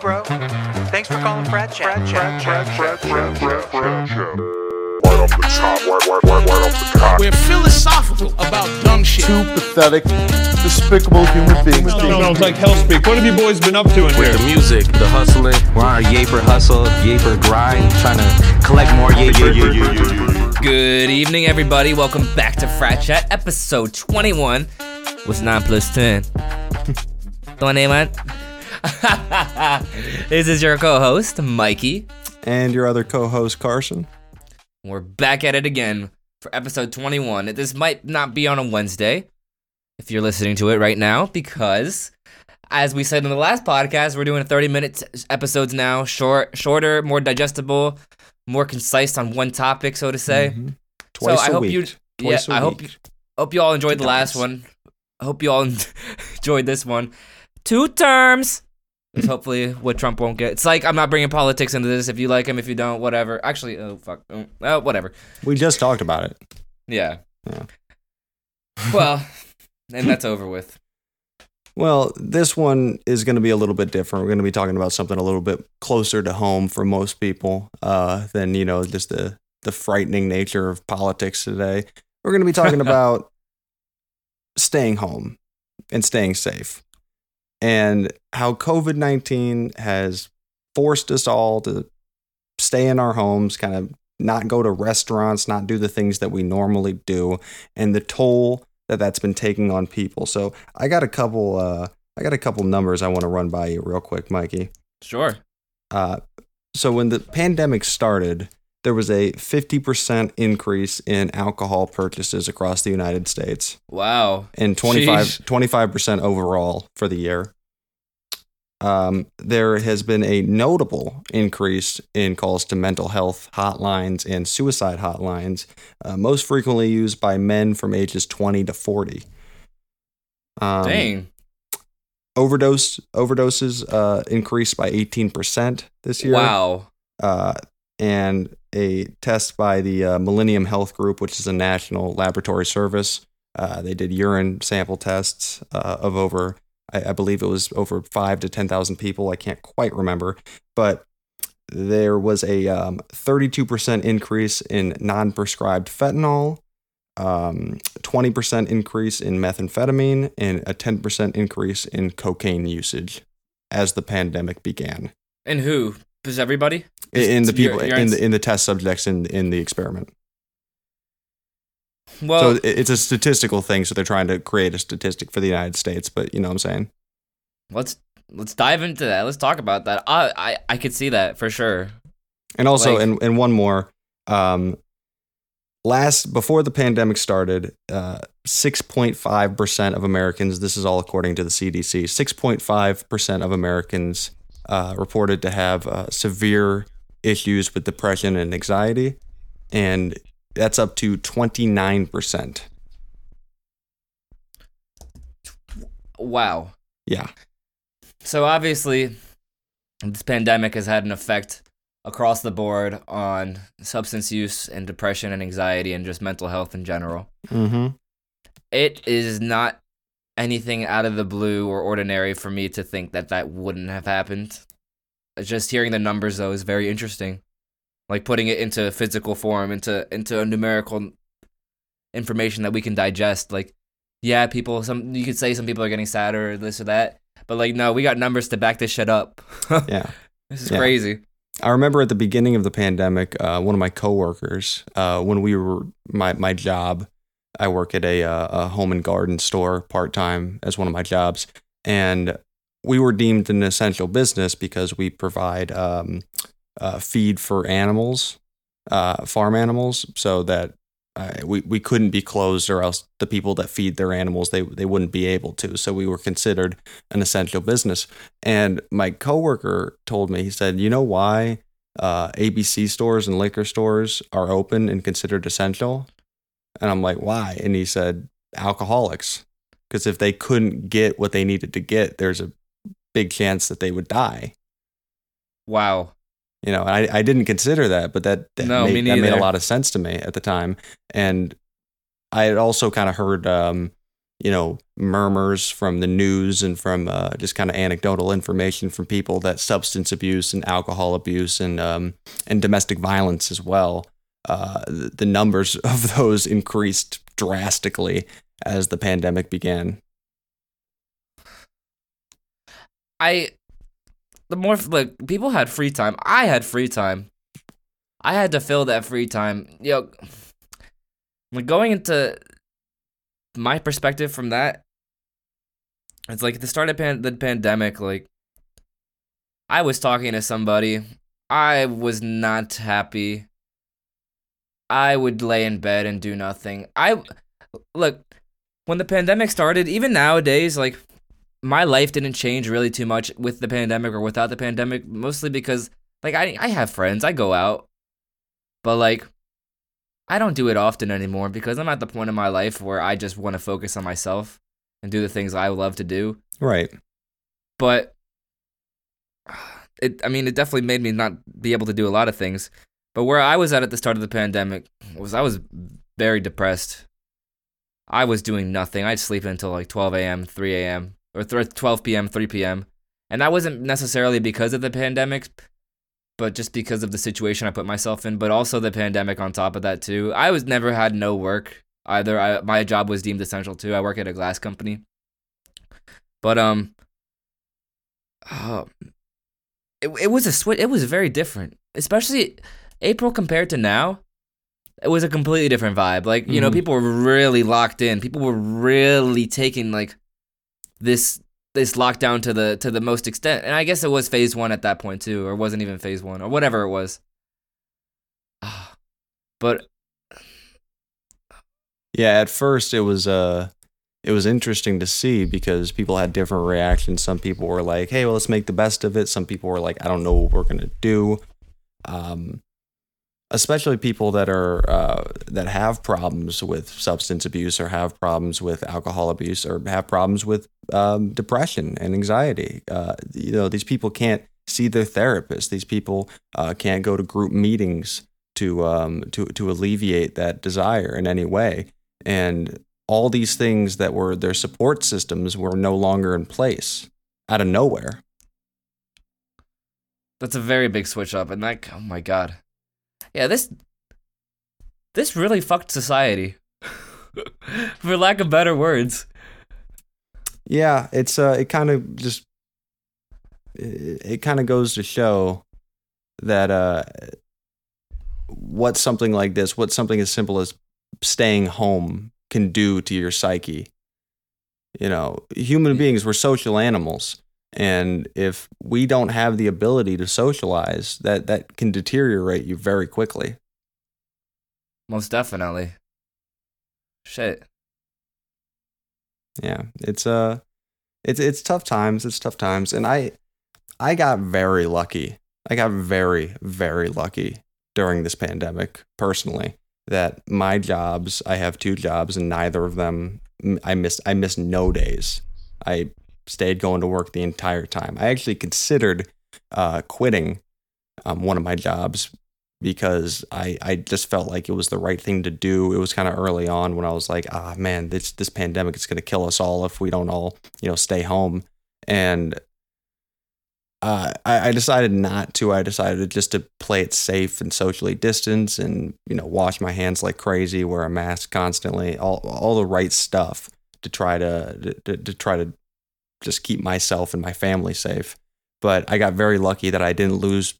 bro. Thanks for calling Frat Chat. Frat Chat. Frat Chat. Frat Chat. Right off the top, right, right, right, right off the top. We're philosophical about dumb shit. two pathetic, despicable human beings. Smells like hell speak. What have you boys been up to in with here? the music, the hustling. We're on a Yaper hustle, Yaper grind, trying to collect more Yaper. Good evening, everybody. Welcome back to Frat Chat, episode 21. What's 9 plus 10? Don't name it. this is your co host, Mikey. and your other co-host Carson. We're back at it again for episode 21. This might not be on a Wednesday if you're listening to it right now, because as we said in the last podcast, we're doing 30 minute episodes now, short, shorter, more digestible, more concise on one topic, so to say. Twice so I a hope week. you, Twice yeah, I hope week. hope you all enjoyed the last one. I hope you all enjoyed this one. Two terms. Is hopefully what Trump won't get. It's like I'm not bringing politics into this. If you like him, if you don't, whatever. Actually, oh fuck, oh, oh, whatever. We just talked about it. Yeah. Yeah. well, and that's over with. Well, this one is going to be a little bit different. We're going to be talking about something a little bit closer to home for most people uh, than you know just the the frightening nature of politics today. We're going to be talking about staying home and staying safe, and how COVID nineteen has forced us all to stay in our homes, kind of not go to restaurants, not do the things that we normally do, and the toll that that's been taking on people. So I got a couple. Uh, I got a couple numbers I want to run by you real quick, Mikey. Sure. Uh, so when the pandemic started, there was a 50% increase in alcohol purchases across the United States Wow. and 25, 25% overall for the year. Um, there has been a notable increase in calls to mental health hotlines and suicide hotlines, uh, most frequently used by men from ages 20 to 40. Um, Dang. Overdose overdoses uh, increased by 18% this year. Wow. Uh, and a test by the uh, Millennium Health Group, which is a national laboratory service. Uh, they did urine sample tests uh, of over, I, I believe it was over five to 10,000 people. I can't quite remember. But there was a um, 32% increase in non prescribed fentanyl, um, 20% increase in methamphetamine, and a 10% increase in cocaine usage as the pandemic began. And who? Is everybody? In in the people your in the in the test subjects in in the experiment. Well, so it's a statistical thing. So they're trying to create a statistic for the United States, but you know what I'm saying. let's let's dive into that. Let's talk about that. I I I could see that for sure. And also, Like- and and one more. Um, last before the pandemic started, uh, six point five percent of Americans. This is all according to the CDC. Six point five percent of Americans uh, reported to have uh, severe issues with depression and anxiety, and that's up to twenty nine percent. Wow. Yeah. So obviously, this pandemic has had an effect across the board on substance use and depression and anxiety and just mental health in general. Mm-hmm. It is not anything out of the blue or ordinary for me to think that that wouldn't have happened. Just hearing the numbers though is very interesting. Like putting it into physical form, into into a numerical information that we can digest. Like, yeah, people. Some you could say some people are getting sadder or this or that, but like, no, we got numbers to back this shit up. Yeah. this is Yeah. crazy. I remember at the beginning of the pandemic, uh, one of my coworkers, uh, when we were my my job, I work at a, uh, a home and garden store part time as one of my jobs, and we were deemed an essential business because we provide um, uh, feed for animals, uh, farm animals, so that uh, we we couldn't be closed, or else the people that feed their animals they they wouldn't be able to. So we were considered an essential business. And my coworker told me, he said, you know why uh, ABC stores and liquor stores are open and considered essential? And I'm like, why? And he said, alcoholics. Because if they couldn't get what they needed to get, there's a big chance that they would die. Wow. You know, I, I didn't consider that, but that, that, No, made, that made a lot of sense to me at the time. And I had also kind of heard um, you know, murmurs from the news and from uh, just kind of anecdotal information from people that substance abuse and alcohol abuse and um, and domestic violence as well. Uh, the, numbers of those increased drastically as the pandemic began. I the more like people had free time. I had free time. I had to fill that free time. Yo, like going into my perspective from that, it's like the start of pan- the pandemic. Like I was talking to somebody. I was not happy. I would lay in bed and do nothing. I look when the pandemic started. Even nowadays, like my life didn't change really too much with the pandemic or without the pandemic, mostly because like I I have friends, I go out. But like I don't do it often anymore because I'm at the point in my life where I just want to focus on myself and do the things I love to do. Right. But it I mean it definitely made me not be able to do a lot of things. But where I was at at the start of the pandemic was I was very depressed. I was doing nothing. I'd sleep until like 12 a.m., 3 a.m or 12 p.m., 3 p.m. And that wasn't necessarily because of the pandemic, but just because of the situation I put myself in, but also the pandemic on top of that too. I was never had no work either. I, my job was deemed essential too. I work at a glass company. But um uh, it it was a switch. It was very different, especially April compared to now. It was a completely different vibe. Like you mm-hmm. know, people were really locked in. People were really taking like this this lockdown to the to the most extent. And I guess it was phase one at that point too, or wasn't even phase one, or whatever it was. But yeah, at first it was uh it was interesting to see because people had different reactions. Some people were like, "Hey, well, let's make the best of it." Some people were like, "I don't know what we're gonna do." Um, especially people that are uh, that have problems with substance abuse or have problems with alcohol abuse or have problems with um, depression and anxiety. Uh, you know, these people can't see their therapist. These people uh, can't go to group meetings to um, to to alleviate that desire in any way. And all these things that were their support systems were no longer in place out of nowhere. That's a very big switch up, and like, oh my god yeah, this this really fucked society. For lack of better words. Yeah, it's uh it kind of just it, it kind of goes to show that uh what something like this, what something as simple as staying home can do to your psyche. You know, human beings, we're social animals. And if we don't have the ability to socialize, that that can deteriorate you very quickly. Most definitely. Shit. Yeah, it's uh it's it's tough times, it's tough times and I I got very lucky. I got very very lucky during this pandemic personally that my jobs, I have two jobs and neither of them I missed I missed no days. I stayed going to work the entire time. I actually considered uh, quitting um, one of my jobs because I, I just felt like it was the right thing to do. It was kind of early on when I was like, ah, man, this this pandemic is going to kill us all if we don't all you know stay home. And uh, I, I decided not to. I decided just to play it safe and socially distance, and you know, wash my hands like crazy, wear a mask constantly, all all the right stuff to try to to, to try to just keep myself and my family safe. But I got very lucky that I didn't lose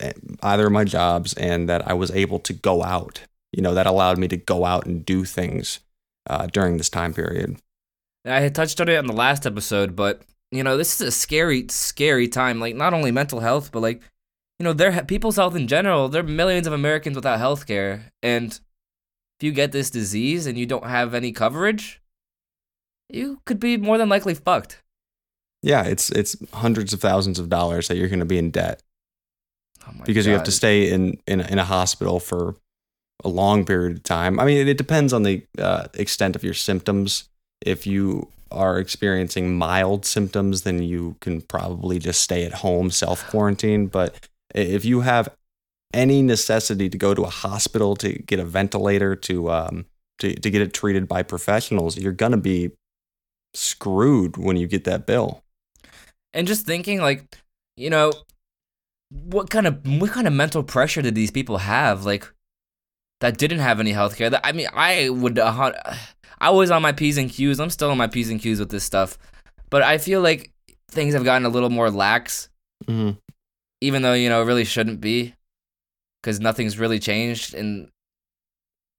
uh, either of my jobs and that I was able to go out. You know, that allowed me to go out and do things uh, during this time period. I had touched on it on the last episode, but you know, this is a scary, scary time. Like not only mental health, but like you know, there people's health in general. There are millions of Americans without health care, and if you get this disease and you don't have any coverage, you could be more than likely fucked. Yeah, it's it's hundreds of thousands of dollars that you're going to be in debt oh because God. you have to stay in, in in a hospital for a long period of time. I mean, it, depends on the uh, extent of your symptoms. If you are experiencing mild symptoms, then you can probably just stay at home, self quarantine. But if you have any necessity to go to a hospital to get a ventilator to um, to, to get it treated by professionals, you're gonna be screwed when you get that bill. And just thinking like you know what kind of what kind of mental pressure did these people have like that didn't have any healthcare? That i mean i would uh, i was on my p's and q's. I'm still on my p's and q's with this stuff. But i feel like things have gotten a little more lax hmm even though you know it really shouldn't be because nothing's really changed and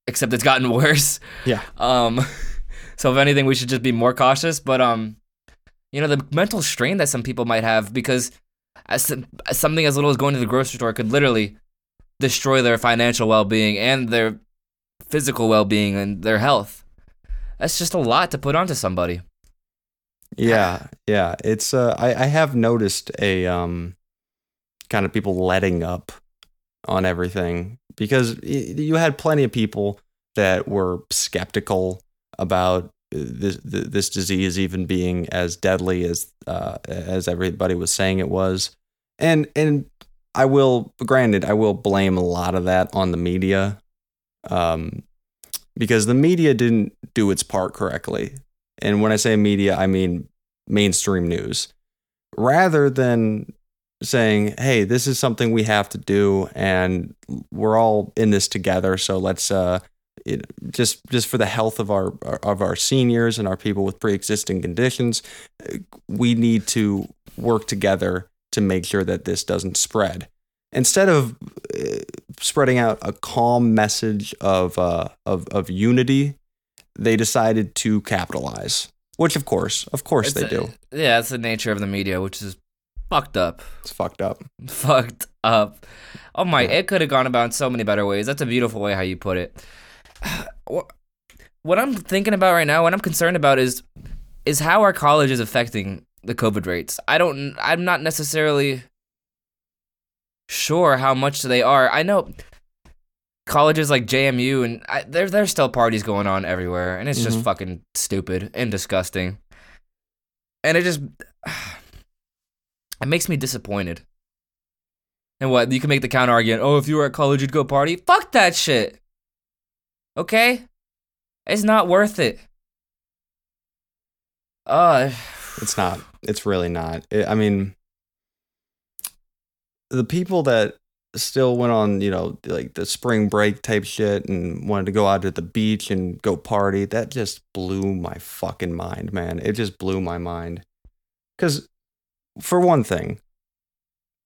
except it's gotten worse. Yeah. um so if anything we should just be more cautious. But um you know the mental strain that some people might have because as, as something as little as going to the grocery store could literally destroy their financial well-being and their physical well-being and their health that's just a lot to put onto somebody Yeah, yeah. It's uh, I I have noticed a um, kind of people letting up on everything because you had plenty of people that were skeptical about this this disease even being as deadly as uh, as everybody was saying it was, and and I will granted I will blame a lot of that on the media, um, because the media didn't do its part correctly. And when I say media, I mean mainstream news. Rather than saying, "Hey, this is something we have to do, and we're all in this together, so let's uh, it, just just for the health of our of our seniors and our people with pre-existing conditions, we need to work together to make sure that this doesn't spread." Instead of uh, spreading out a calm message of uh, of of unity, they decided to capitalize. Which, of course, of course, It's they a- do. yeah that's the nature of the media which is fucked up It's fucked up. fucked up. Oh my, it could have gone about in so many better ways. That's a beautiful way how you put it. What- I'm thinking about right now, what I'm concerned about is is how our college is affecting the COVID rates. I don't I'm not necessarily sure how much they are. I know colleges like JMU and I, there there's still parties going on everywhere and it's just Mhm. fucking stupid and disgusting. And it just it makes me disappointed. And what? You can make the counter argument, oh, if you were at college, you'd go party? Fuck that shit. Okay? It's not worth it. Uh, It's not. It's really not. It, I mean, the people that still went on, you know, like the spring break type shit and wanted to go out to the beach and go party, that just blew my fucking mind, man. It just blew my mind. Because, for one thing,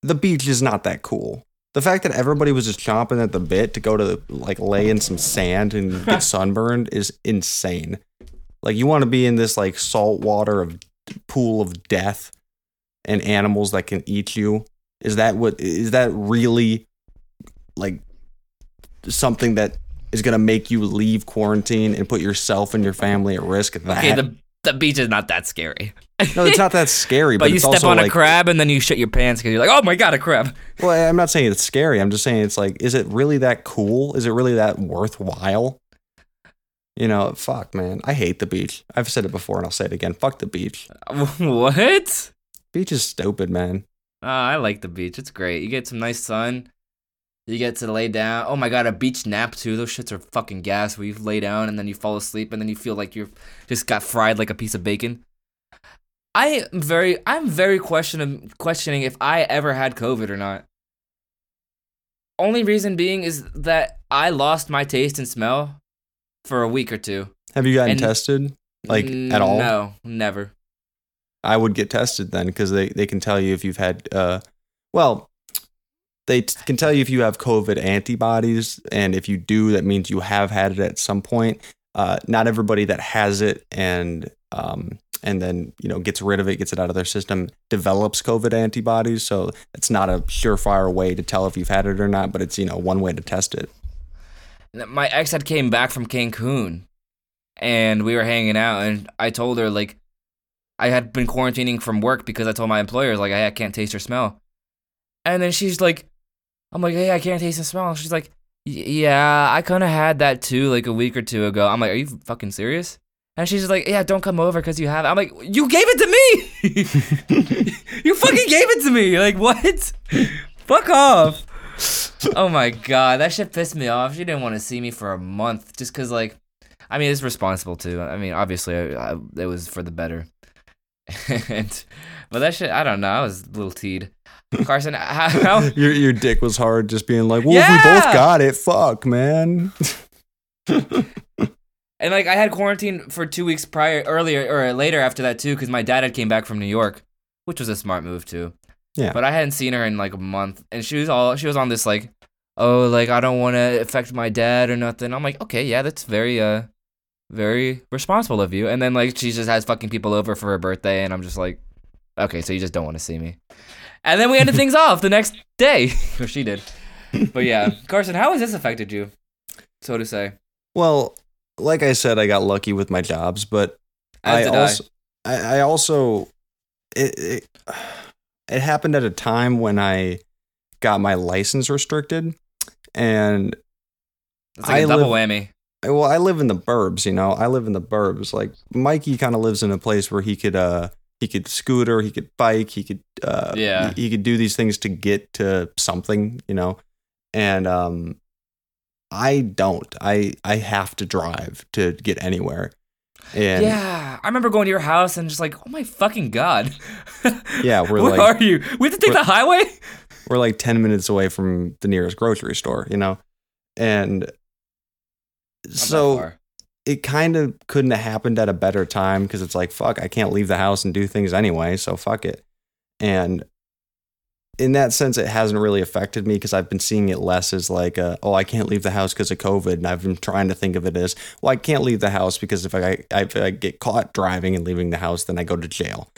the beach is not that cool. The fact that everybody was just chomping at the bit to go to like lay in some sand and get sunburned is insane. Like you want to be in this like salt water of pool of death and animals that can eat you. Is that what is that really like something that is going to make you leave quarantine and put yourself and your family at risk? That okay, the, the beach is not that scary. no, it's not that scary, but, But you step on a like, crab and then you shit your pants because you're like, oh my god, a crab. Well, I'm not saying it's scary. I'm just saying it's like, is it really that cool? Is it really that worthwhile? You know, fuck, man. I hate the beach. I've said it before and I'll say it again. Fuck the beach. what? Beach is stupid, man. Uh, I like the beach. It's great. You get some nice sun. You get to lay down. Oh my god, a beach nap too. Those shits are fucking gas. Where you lay down and then you fall asleep and then you feel like you're just got fried like a piece of bacon. I am very, I'm very question questioning if I ever had COVID or not. Only reason being is that I lost my taste and smell for a week or two. Have you gotten And- tested? Like, at all? No, never. I would get tested then because they, they can tell you if you've had, uh, well, they t- can tell you if you have COVID antibodies. And if you do, that means you have had it at some point. Uh, not everybody that has it and, um, and then, you know, gets rid of it, gets it out of their system, develops COVID antibodies. So it's not a surefire way to tell if you've had it or not, but it's, you know, one way to test it. my ex had came back from Cancun and we were hanging out and I told her like I had been quarantining from work because I told my employers like I can't taste or smell. And then she's like I'm like, "Hey, I can't taste and smell." She's like, "Yeah, I kind of had that too like a week or two ago." I'm like, "Are you fucking serious?" And she's just like, "Yeah, don't come over cuz you have it." I'm like, "You gave it to me." you fucking gave it to me. Like, what? Fuck off. oh my god, that shit pissed me off. She didn't want to see me for a month just cuz like I mean, it's responsible too. I mean, obviously, I, I, it was for the better. And, but that shit, I don't know. I was a little teed. Carson, how, how your your dick was hard, just being like, well, if we both got it, fuck, man. And like I had quarantine for two weeks prior, earlier or later after that too, because my dad had came back from New York, which was a smart move too. Yeah. But I hadn't seen her in like a month, and she was all she was on this like, oh, like I don't want to affect my dad or nothing. I'm like, okay, yeah, that's very uh, very responsible of you. And then like she just has fucking people over for her birthday, and I'm just like, okay, so you just don't want to see me. And then we ended things off the next day, or she did. But yeah, Carson, how has this affected you, so to say? Well, like I said, I got lucky with my jobs, but As I also, I. I also, it, it, it happened at a time when I got my license restricted, and It's like a I double live- whammy. Well, I live in the burbs, you know. I live in the burbs. Like Mikey kind of lives in a place where he could, uh, he could scooter, he could bike, he could, uh, Yeah. he, he could do these things to get to something, you know. And um, I don't. I I have to drive to get anywhere. And yeah, I remember going to your house and just like, oh my fucking god. Yeah, we're Where like- are you? We have to take the highway. we're like 10 minutes away from the nearest grocery store, you know? And So it kind of couldn't have happened at a better time because it's like, fuck, I can't leave the house and do things anyway, so fuck it. And in that sense, it hasn't really affected me because I've been seeing it less as like, uh, oh, I can't leave the house because of COVID. And I've been trying to think of it as, well, I can't leave the house because if I, if I get caught driving and leaving the house, then I go to jail.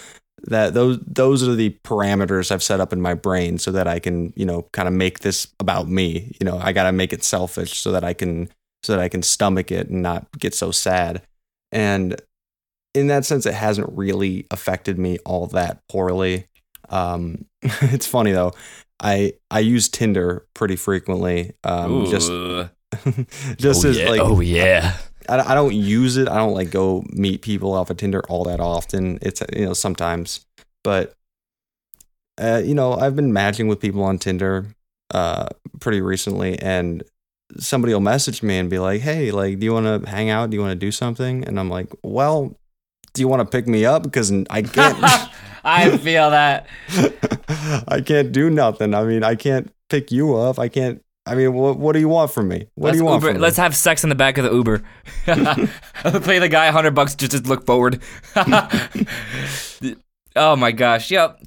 That those those are the parameters I've set up in my brain so that I can you know kind of make this about me. You know, I got to make it selfish so that I can so that I can stomach it and not get so sad. And in that sense, it hasn't really affected me all that poorly. Um, it's funny though. I I use Tinder pretty frequently. Um, just just as like oh yeah. I, I don't use it. I don't like go meet people off of Tinder all that often. It's you know sometimes, but uh, you know I've been matching with people on Tinder uh pretty recently, and somebody will message me and be like, "Hey, like, do you want to hang out? Do you want to do something?" And I'm like, "Well, do you want to pick me up? Because I can't, I feel that. I can't do nothing. I mean, I can't pick you up. I can't." I mean, what what do you want from me? What let's do you want Uber, from me? Let's have sex in the back of the Uber. Pay the guy a hundred bucks just to look forward. oh my gosh. Yep.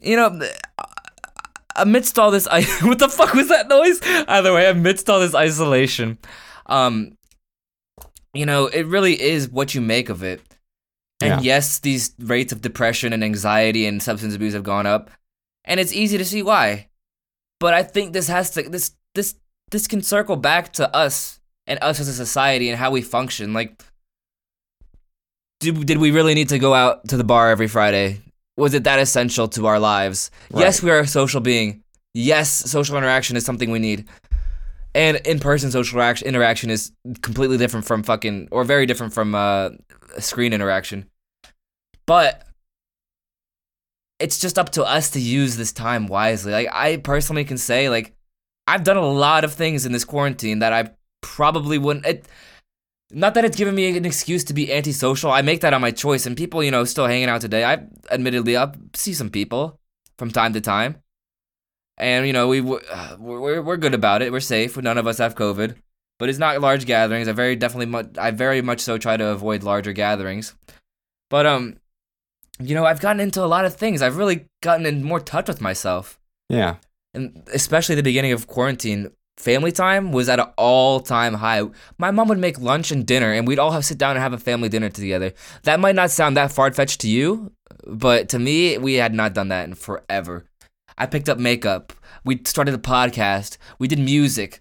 You know, amidst all this, I what the fuck was that noise? Either way, amidst all this isolation, um, you know, it really is what you make of it. And Yeah. yes, these rates of depression and anxiety and substance abuse have gone up, and it's easy to see why. But I think this has to this this this can circle back to us and us as a society and how we function. Like, did did we really need to go out to the bar every Friday? Was it that essential to our lives? Yes, we are a social being. Yes, social interaction is something we need. And in-person social interaction, interaction is completely different from fucking, or very different from uh, screen interaction. But it's just up to us to use this time wisely. Like I personally can say, like I've done a lot of things in this quarantine that I probably wouldn't. It, not that it's given me an excuse to be antisocial. I make that on my choice, and people, you know, still hanging out today. I admittedly, I see some people from time to time, and you know, we uh, we're we're good about it. We're safe. None of us have COVID, but it's not large gatherings. I very definitely, mu- I very much so try to avoid larger gatherings. But um, you know, I've gotten into a lot of things. I've really gotten in more touch with myself yeah, and especially the beginning of quarantine, family time was at an all-time high. My mom would make lunch and dinner, and we'd all have sit down and have a family dinner together. That might not sound that far-fetched to you, but to me, we had not done that in forever. I picked up makeup. We started a podcast. We did music.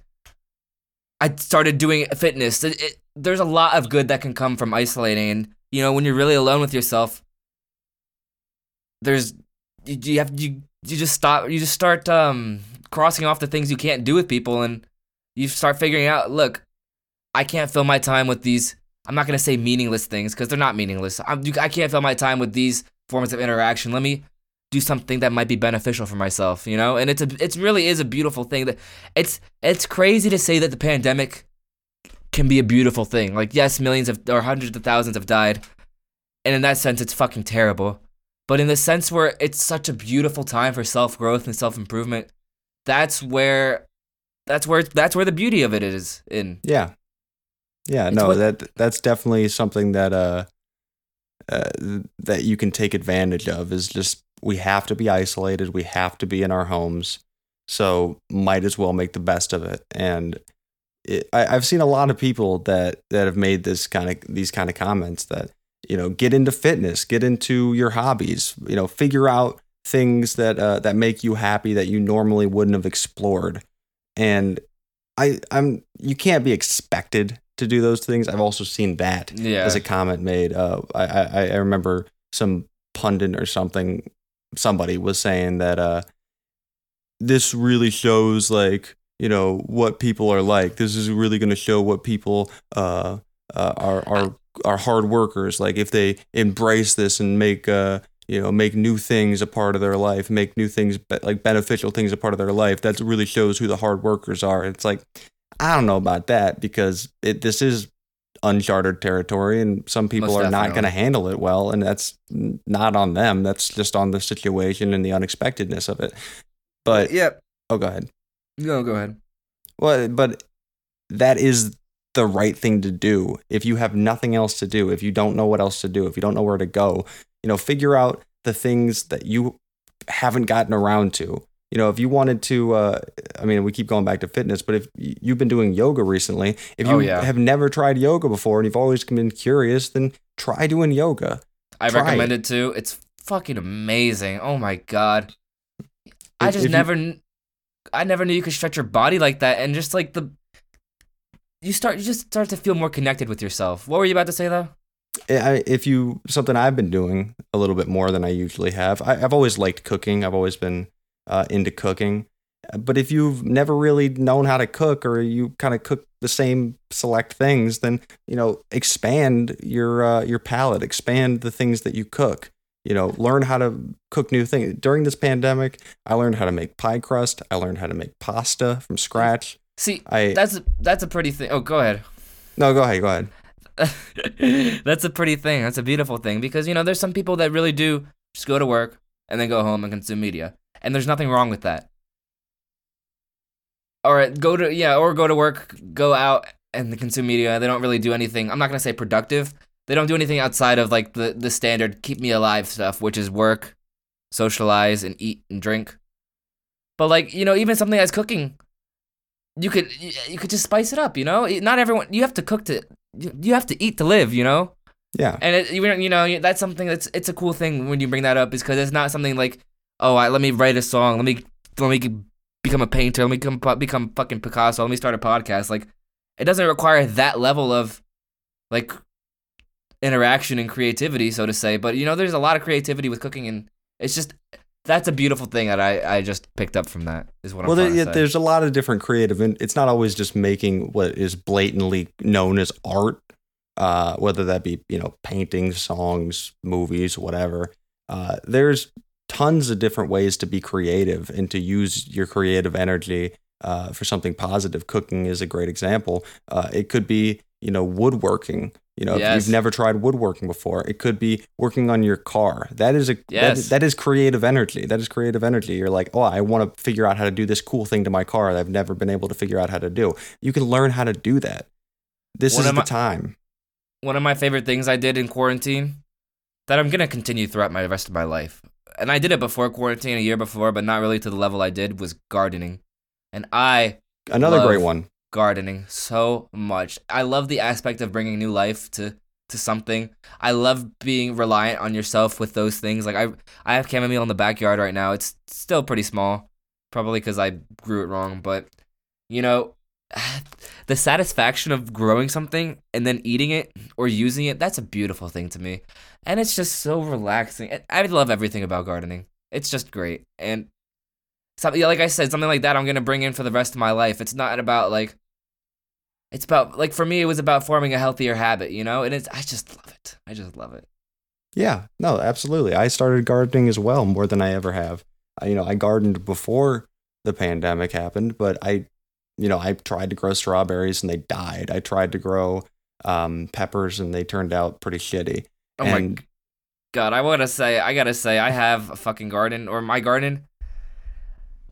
I started doing fitness. It- it- there's a lot of good that can come from isolating, and you know, when you're really alone with yourself, there's you, you have you you just stop you just start um crossing off the things you can't do with people and you start figuring out look i can't fill my time with these i'm not going to say meaningless things because they're not meaningless I'm, i can't fill my time with these forms of interaction let me do something that might be beneficial for myself you know and it's a it's really is a beautiful thing that it's it's crazy to say that the pandemic can be a beautiful thing. Like yes, millions of or hundreds of thousands have died, and in that sense, it's fucking terrible. But in the sense where it's such a beautiful time for self growth and self improvement, that's where, that's where that's where the beauty of it is. In Yeah. Yeah, It's no, what- that that's definitely something that uh, uh that you can take advantage of is just we have to be isolated, we have to be in our homes. So might as well make the best of it. And it, I, I've seen a lot of people that that have made this kind of these kind of comments that you know get into fitness, get into your hobbies, you know, figure out things that uh, that make you happy that you normally wouldn't have explored. And I I'm you can't be expected to do those things. I've also seen that yeah, as a comment made. Uh, I, I I remember some pundit or something. Somebody was saying that uh, this really shows like you know what people are like. This is really going to show what people uh, uh, are are are hard workers. Like if they embrace this and make uh you know make new things a part of their life, make new things like beneficial things a part of their life. That really shows who the hard workers are. It's like I don't know about that because it this is uncharted territory and some people Most are not going to handle it well and that's not on them that's just on the situation and the unexpectedness of it but yeah. oh go ahead No, go ahead. well but that is the right thing to do if you have nothing else to do if you don't know what else to do if you don't know where to go you know figure out the things that you haven't gotten around to you know if you wanted to uh, i mean we keep going back to fitness but if you've been doing yoga recently if you Oh, yeah. have never tried yoga before and you've always been curious then try doing yoga I Try recommend it. it too. It's fucking amazing. Oh my god. I just if you- never I never knew you could stretch your body like that and just like the you start you just start to feel more connected with yourself. What were you about to say though? If you something I've been doing a little bit more than I usually have. I, I've always liked cooking. I've always been uh, into cooking. But if you've never really known how to cook, or you kind of cook the same select things, then you know expand your uh, your palate, expand the things that you cook. You know, learn how to cook new things. During this pandemic, I learned how to make pie crust. I learned how to make pasta from scratch. See, I that's that's a pretty thing. Oh, go ahead. no, go ahead, go ahead. that's a pretty thing. That's a beautiful thing because you know there's some people that really do just go to work and then go home and consume media, and there's nothing wrong with that. Or go to yeah, or go to work, go out and consume media. They don't really do anything. I'm not gonna say productive. They don't do anything outside of like the the standard keep me alive stuff, which is work, socialize, and eat and drink. But like you know, even something as cooking, you could you could just spice it up. You know, not everyone you have to cook to you you have to eat to live, you know. Yeah, And it, you know that's something that's it's a cool thing when you bring that up is because it's not something like oh I, let me write a song let me let me become a painter let me become become fucking Picasso let me start a podcast like it doesn't require that level of like interaction and creativity so to say but you know there's a lot of creativity with cooking and it's just that's a beautiful thing that I I just picked up from that is what well, I'm there, yeah, there's a lot of different creative, and it's not always just making what is blatantly known as art, uh, whether that be you know paintings, songs, movies, whatever. Uh, there's tons of different ways to be creative and to use your creative energy uh, for something positive. Cooking is a great example. Uh, it could be you know woodworking. You know, if you've never tried woodworking before, it could be working on your car. That is a that, that is creative energy. That is creative energy. You're like, oh, I want to figure out how to do this cool thing to my car that I've never been able to figure out how to do. You can learn how to do that. This One is the my- time. one of my favorite things I did in quarantine that I'm gonna continue throughout my rest of my life. And I did it before quarantine, a year before, but not really to the level I did was gardening. And I Another love great one. Gardening so much. I love the aspect of bringing new life to to something. I love being reliant on yourself with those things. Like I I have chamomile in the backyard right now. It's still pretty small, probably cuz I grew it wrong, but you know, the satisfaction of growing something and then eating it or using it, that's a beautiful thing to me. And it's just so relaxing. I- love everything about gardening. It's just great. And something like I said, something like that I'm gonna bring in for the rest of my life. It's not about like it's about like for me it was about forming a healthier habit, you know? And it's I just love it. I just love it. Yeah, no, absolutely. I started gardening as well more than I ever have. I, you know, I gardened before the pandemic happened, but I you know, I tried to grow strawberries and they died. I tried to grow um, peppers and they turned out pretty shitty. Oh my god, I want to say, I gotta say, I have a fucking garden, or my garden.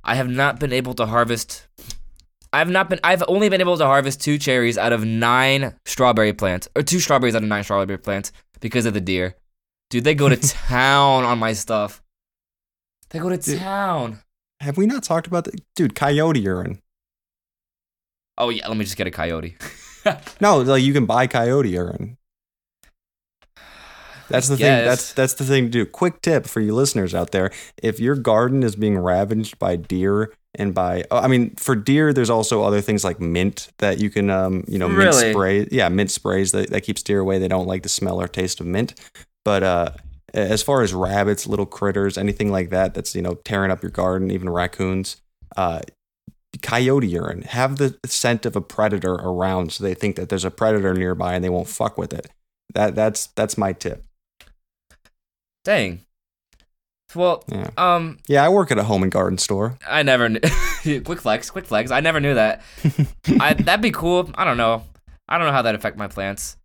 I have not been able to harvest. I've not been. I've only been able to harvest two cherries out of nine strawberry plants, or two strawberries out of nine strawberry plants because of the deer. Dude, they go to town on my stuff. They go to Dude. town. have we not talked about the dude coyote urine? Oh yeah, let me just get a coyote. No, like you can buy coyote urine. That's the thing. That's that's the thing to do. Quick tip for you listeners out there: if your garden is being ravaged by deer and by, oh, I mean, for deer, there's also other things like mint that you can, um, you know, mint Really? spray. Yeah, mint sprays that, that keeps deer away. They don't like the smell or taste of mint. But uh, as far as rabbits, little critters, anything like that, that's you know tearing up your garden, even raccoons, uh, coyote urine. Have the scent of a predator around, so they think that there's a predator nearby and they won't fuck with it. That that's that's my tip. Dang. Well, Yeah. um, Yeah, I work at a home and garden store. I never knew. quick flex, quick flex. I never knew that. I that'd be cool. I don't know. I don't know how that affect my plants.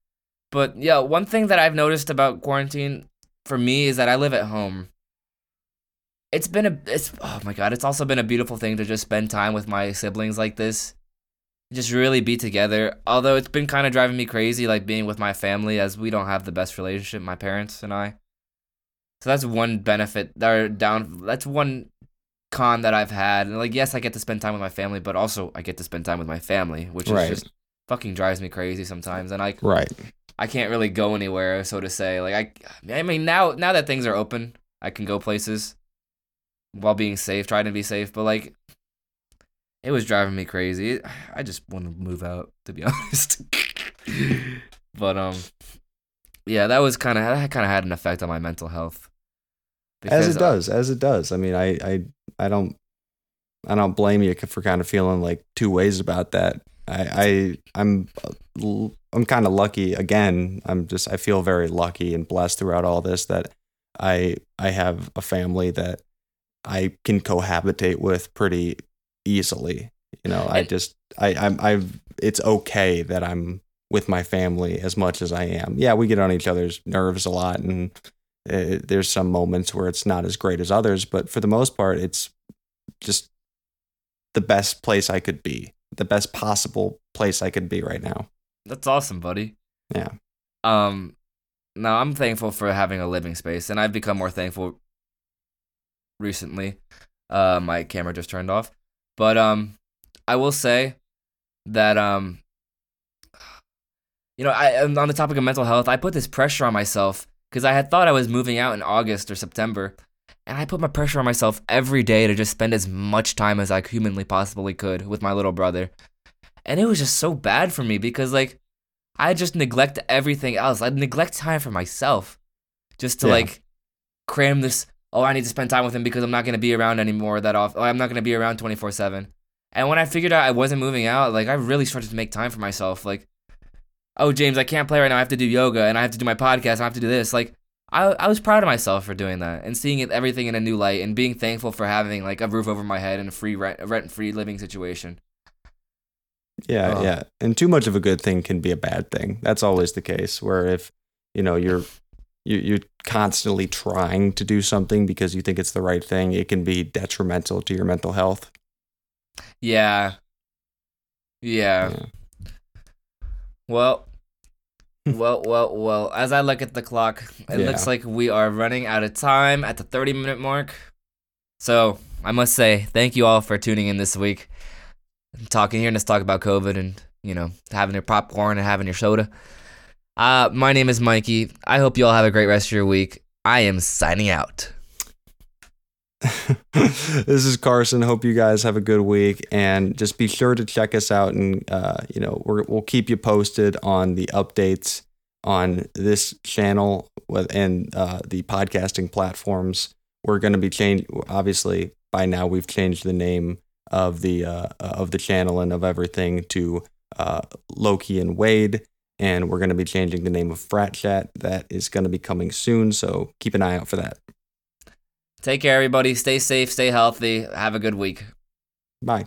But yeah, one thing that I've noticed about quarantine for me is that I live at home. It's been a it's oh my god, it's also been a beautiful thing to just spend time with my siblings like this. Just really be together. Although it's been kind of driving me crazy like being with my family as we don't have the best relationship, my parents and I. So that's one benefit or down that's one con that I've had. And like yes, I get to spend time with my family, but also I get to spend time with my family, which Right. is just fucking drives me crazy sometimes. And I Right. I can't really go anywhere, so to say. Like I, I mean, now now that things are open, I can go places while being safe, trying to be safe. But like, it was driving me crazy. I just want to move out, to be honest. but um, yeah, that was kind of that kind of had an effect on my mental health. As it does, as it does. I mean, I I I don't I don't blame you for kind of feeling like two ways about that. I, I I'm uh, I'm kind of lucky again. I'm just I feel very lucky and blessed throughout all this that I I have a family that I can cohabitate with pretty easily. You know, I just I I'm I've it's okay that I'm with my family as much as I am. Yeah, we get on each other's nerves a lot and uh, there's some moments where it's not as great as others, but for the most part, it's just the best place I could be, the best possible place I could be right now. That's awesome, buddy. Yeah. Um, no, I'm thankful for having a living space, and I've become more thankful recently. Uh, my camera just turned off, but um, I will say that um, you know, I on the topic of mental health, I put this pressure on myself because I had thought I was moving out in August or September, and I put my pressure on myself every day to just spend as much time as I humanly possibly could with my little brother. And it was just so bad for me because like I just neglect everything else. I neglect time for myself just to Yeah. like cram this oh I need to spend time with him because I'm not going to be around anymore that often. I'm not going to be around 24/7. And when I figured out I wasn't moving out, like I really started to make time for myself like oh James, I can't play right now. I have to do yoga and I have to do my podcast. and I have to do this. Like I, I was proud of myself for doing that and seeing it, everything in a new light and being thankful for having like a roof over my head and a free rent, rent-free living situation. Yeah, Oh. yeah. And too much of a good thing can be a bad thing. That's always the case. Where if you know you're you, you're constantly trying to do something because you think it's the right thing, it can be detrimental to your mental health. Yeah. Yeah. Yeah. Well, well, well, well. As I look at the clock, it Yeah. looks like we are running out of time at the 30 minute mark. So I must say, thank you all for tuning in this week. Talking, hearing us talk about COVID and, you know, having your popcorn and having your soda. Uh, my name is Mikey. I hope you all have a great rest of your week. I am signing out. this is Carson. Hope you guys have a good week, and just be sure to check us out. And uh, you know, we're, we'll keep you posted on the updates on this channel and uh, the podcasting platforms. We're going to be changing. Obviously, by now we've changed the name of the uh, of the channel and of everything to uh, Loki and Wade. And we're going to be changing the name of Frat Chat. That is going to be coming soon. So keep an eye out for that. Take care, everybody. Stay safe, stay healthy. Have a good week. Bye.